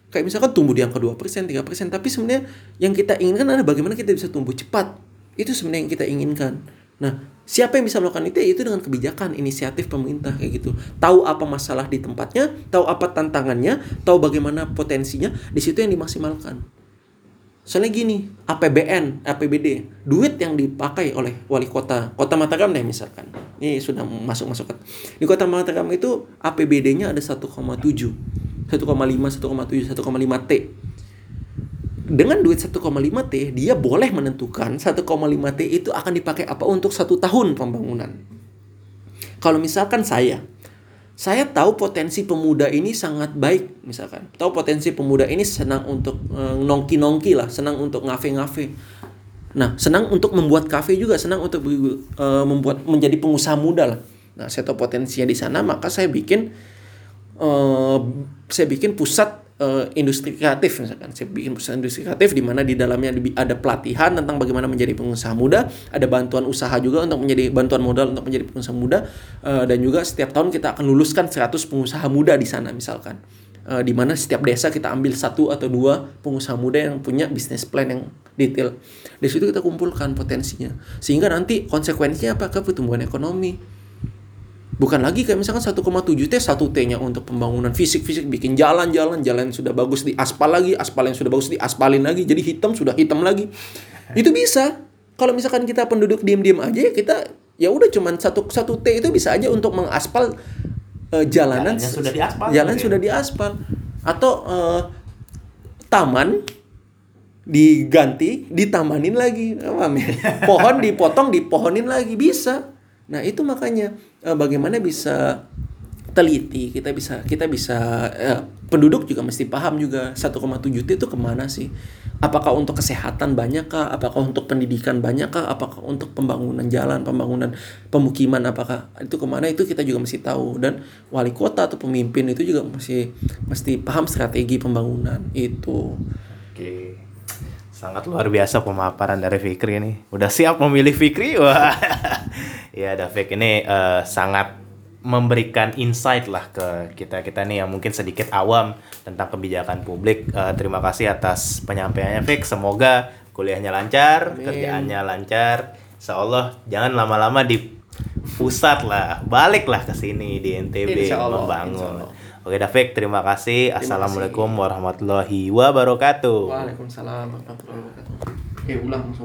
kayak misalkan tumbuh di angka 2%, 3%, tapi sebenarnya yang kita inginkan adalah bagaimana kita bisa tumbuh cepat. Itu sebenarnya yang kita inginkan. Nah, siapa yang bisa melakukan itu? Ya, Itu dengan kebijakan, inisiatif pemerintah kayak gitu. Tahu apa masalah di tempatnya, tahu apa tantangannya, tahu bagaimana potensinya, di situ yang dimaksimalkan. Soalnya gini, APBN, APBD, duit yang dipakai oleh wali kota, kota Mataram deh misalkan. Ini sudah masuk-masuk. Di kota Mataram itu APBD-nya ada 1,7. 1,5, 1,7, 1,5 T. Dengan duit 1,5 T, dia boleh menentukan 1,5 T itu akan dipakai apa untuk satu tahun pembangunan. Kalau misalkan saya, saya tahu potensi pemuda ini sangat baik misalkan. Tahu potensi pemuda ini senang untuk eh, nongki-nongki lah senang untuk ngafe-ngafe. Nah senang untuk membuat kafe juga senang untuk eh, membuat menjadi pengusaha muda lah. Nah saya tahu potensinya di sana maka saya bikin eh, saya bikin pusat eh, industri kreatif misalkan. Saya bikin pusat industri kreatif di mana di dalamnya ada pelatihan tentang bagaimana menjadi pengusaha muda ada bantuan usaha juga untuk menjadi bantuan modal untuk menjadi pengusaha muda eh, dan juga setiap tahun kita akan luluskan 100 pengusaha muda di sana misalkan. Eh, di mana setiap desa kita ambil satu atau dua pengusaha muda yang punya bisnis plan yang detail. Di situ kita kumpulkan potensinya. Sehingga nanti konsekuensinya apa? Ke pertumbuhan ekonomi Bukan lagi kayak misalkan 1,7 T, 1 T-nya untuk pembangunan fisik-fisik, bikin jalan-jalan, jalan yang sudah bagus di aspal lagi, aspal yang sudah bagus di aspalin lagi, jadi hitam sudah hitam lagi. Itu bisa. Kalau misalkan kita penduduk diem-diem aja ya kita ya udah cuman satu satu T itu bisa aja untuk mengaspal eh, jalanan Jalannya sudah diaspal. jalan Oke. sudah diaspal atau eh, taman diganti ditamanin lagi paham ya? <laughs> pohon dipotong dipohonin lagi bisa nah itu makanya eh, bagaimana bisa teliti kita bisa kita bisa eh, penduduk juga mesti paham juga 1,7 T itu ke mana sih apakah untuk kesehatan banyak kah apakah untuk pendidikan banyak kah apakah untuk pembangunan jalan pembangunan pemukiman apakah itu ke mana itu kita juga mesti tahu dan wali kota atau pemimpin itu juga mesti mesti paham strategi pembangunan itu Oke. Sangat luar biasa pemaparan dari Fikri ini. Udah siap memilih Fikri? Wah. Ya, Davik ini eh, sangat memberikan insight lah ke kita-kita nih yang mungkin sedikit awam tentang kebijakan publik. Eh, terima kasih atas penyampaiannya, Fik. Semoga kuliahnya lancar, Amin. kerjaannya lancar. Insya Allah jangan lama-lama di pusat lah, baliklah ke sini di NTB Insya Allah, membangun. insya Allah. Oke, Davik, terima kasih. kasih. Assalamualaikum warahmatullahi wabarakatuh. Waalaikumsalam warahmatullahi wabarakatuh. Oke, ulang.